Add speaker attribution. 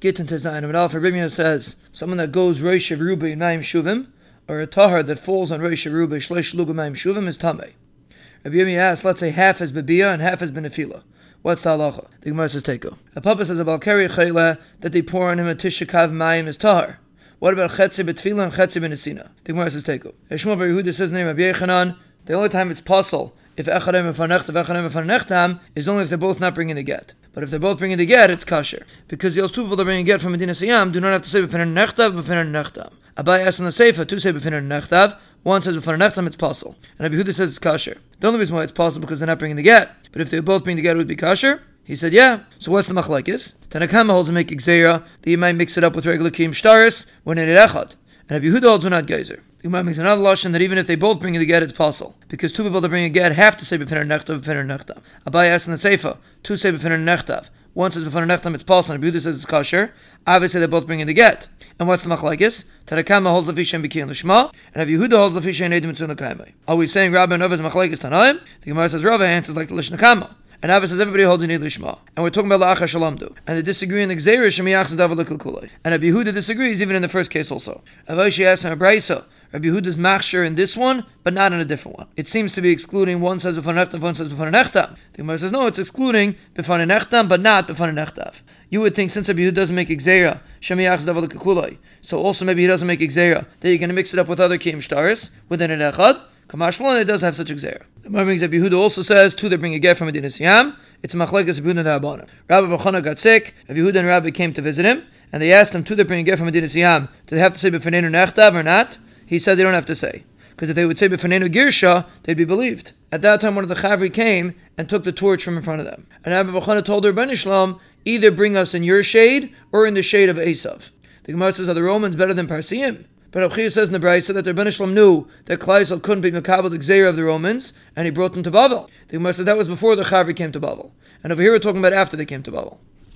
Speaker 1: Gittin Tezayin. And Alpha Rabbi says, someone that goes Rosh Ruba in Shuvim, or a tahar that falls on Rosh Ruba Shlesh Luga Mayim Shuvim is Tameh. Rabbi asks, let's say half has Babiyah and half has Benefila. What's the halacha? The Gemara says Teko. A papa says about Keri Chayla that they pour on him a Tishakav Mayim is tahar. What about Chetzi Betfila and Chetzi Benesina? The Gemara says Teko. Eshma Bar Yehuda says name Rabbi Yochanan, the only time it's possible if Echadem Mefanechtav, Echadem Mefanechtam is only if they're both not bringing the get. But if they're both bringing the get, it's kasher. Because those two people that bring a get from Medinas Hayam do not have to say Befiner Nechtav, Befiner Nechtam. Abai asks in the Seifa to say Befiner Nechtav, one says Befiner Nechtam, it's possible. And Rabbi Yehuda says it's kasher. The only reason why it's possible because they're not bringing the get. But if they both bring the get, it would be kasher. He said, yeah. So what's the machlekes? Tanakama holds to make Xera, that you might mix it up with regular Kim Shtaris when it echad. And Rabbi Yehuda holds we're not geyser. The Gemara makes another lashon that even if they both bring in the get, it's possible because two people that bring a get have to say b'finer nechtav b'finer nechtav. Abai asks in the seifa, two say b'finer nechtav. One says b'finer nechtav, it's possible. And Rabbi Yehuda says it's kosher. Obviously, they both bring in the get. And what's the machlekes? Tanakama holds the fish and b'kiyan l'shma, and Rabbi Yehuda holds the fish and edim mitzvah l'kaimai. Are we saying Rabbi and Rav is machlekes tanaim? The Gemara says Rav answers like the lishnakama. And Abba says everybody holds an Lishma. And we're talking about La'acha Shalamdu. And they disagree in the Gzeir Shemiyach Kulai. And Rabbi Yehuda disagrees even in the first case also. Avashi asks in Abraisa, Rabbi Yehuda's machshir in this one, but not in a different one. It seems to be excluding one says b'fan nechtav, one says b'fan nechtav. The Gemara says no, it's excluding b'fan nechtav, but not b'fan nechtav. You would think since Rabbi Yehuda doesn't make exera, shemiyach zdavar kakulai, so also maybe he doesn't make exera, that you're going to mix it up with other kiyim within an echad. Kamash it does have such exera. The Gemara brings Yehuda also says two that bring a get from Medinas Hayam. It's machlekes Yehuda Da'abana. Rabbi Bachana got sick. Yehuda and Rabbi came to visit him, and they asked him two that bring a get from Medinas Hayam. Do they have to say b'fanenu nechtav or not? He said they don't have to say. Because if they would say B'fanenu Girsha, they'd be believed. At that time, one of the Chavri came and took the torch from in front of them. And Rabbi Bachana told their Ben Ishlam, either bring us in your shade or in the shade of Esav. The Gemara says, are the Romans better than Parsiim? But Abchir says in the Brayso that Ben Ishlam knew that Klaisel couldn't be Makabal the of the Romans, and he brought them to Bavel. The Gemara says that was before the Chavri came to Bavel. And over here we're talking about after they came to Bavel.